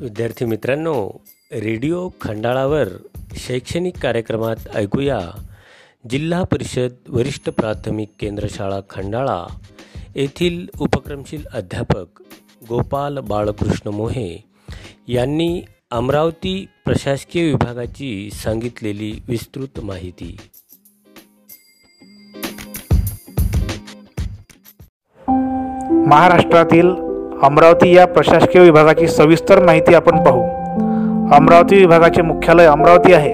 विद्यार्थी मित्रांनो रेडिओ खंडाळावर शैक्षणिक कार्यक्रमात ऐकूया जिल्हा परिषद वरिष्ठ प्राथमिक केंद्रशाळा खंडाळा. येथील उपक्रमशील अध्यापक गोपाल बाळकृष्ण मोहे यांनी अमरावती प्रशासकीय विभागाची सांगितलेली विस्तृत माहिती. महाराष्ट्रातील अमरावती या प्रशासकीय विभागाची सविस्तर माहिती आपण पाहू. अमरावती विभागाचे मुख्यालय अमरावती आहे.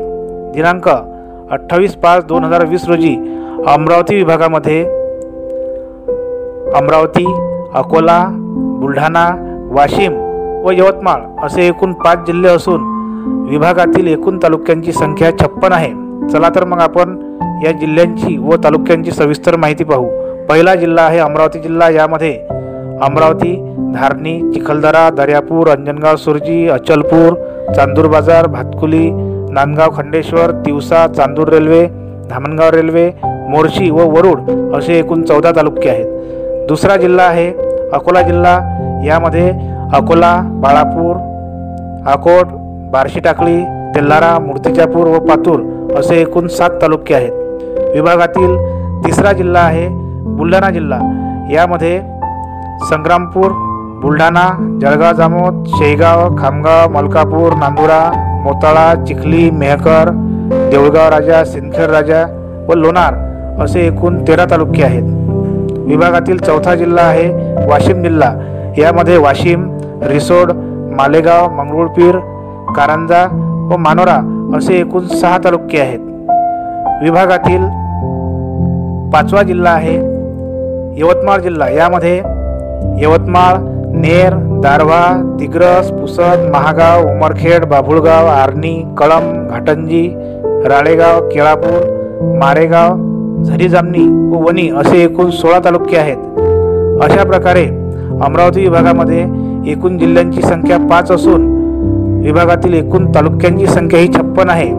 दिनांक अठ्ठावीस पाच दोन हजार वीस रोजी अमरावती विभागामध्ये अमरावती अकोला बुलढाणा वाशिम व यवतमाळ असे एकूण पाच जिल्हे असून विभागातील एकूण तालुक्यांची संख्या छप्पन आहे. चला तर मग आपण या जिल्ह्यांची व तालुक्यांची सविस्तर माहिती पाहू. पहिला जिल्हा आहे अमरावती जिल्हा. यामध्ये अमरावती धारणी चिखलदरा दर्यापूर अंजनगाव सुरजी अचलपूर चांदूर बाजार भातकुली नांदगाव खंडेश्वर तिवसा चांदूर रेल्वे धामणगाव रेल्वे मोर्शी व वरुड असे एकूण चौदा तालुके आहेत. दुसरा जिल्हा आहे अकोला जिल्हा. यामध्ये अकोला बाळापूर अकोट बार्शी टाकळी तेल्हारा मूर्तिजापूर व पातूर असे एकूण सात तालुके आहेत. विभागातील तिसरा जिल्हा आहे बुलढाणा जिल्हा. यामध्ये संग्रामपूर बुलढाणा जळगाव जामोद शेगाव खामगाव मलकापूर नांदुरा मोताळा चिखली मेहकर देऊळगाव राजा सिंदखेड राजा व लोणार असे एकूण तेरा तालुके आहेत. विभागातील चौथा जिल्हा आहे वाशिम जिल्हा. यामध्ये वाशिम रिसोड मालेगाव मंगरुळपीर कारंजा व मानोरा असे एकूण सहा तालुके आहेत. विभागातील पाचवा जिल्हा आहे यवतमाळ जिल्हा. यामध्ये यवतमाळ नेर दारव्हा दिग्रस पुसद महागाव उमरखेड बाभुळगाव आर्णी कळम घाटंजी राळेगाव केळापूर मारेगाव झरीजामणी व वणी असे एकूण सोळा तालुके आहेत. अशा प्रकारे अमरावती विभागामध्ये एकूण जिल्ह्यांची संख्या पाच असून विभागातील एकूण तालुक्यांची संख्या ही छप्पन आहे.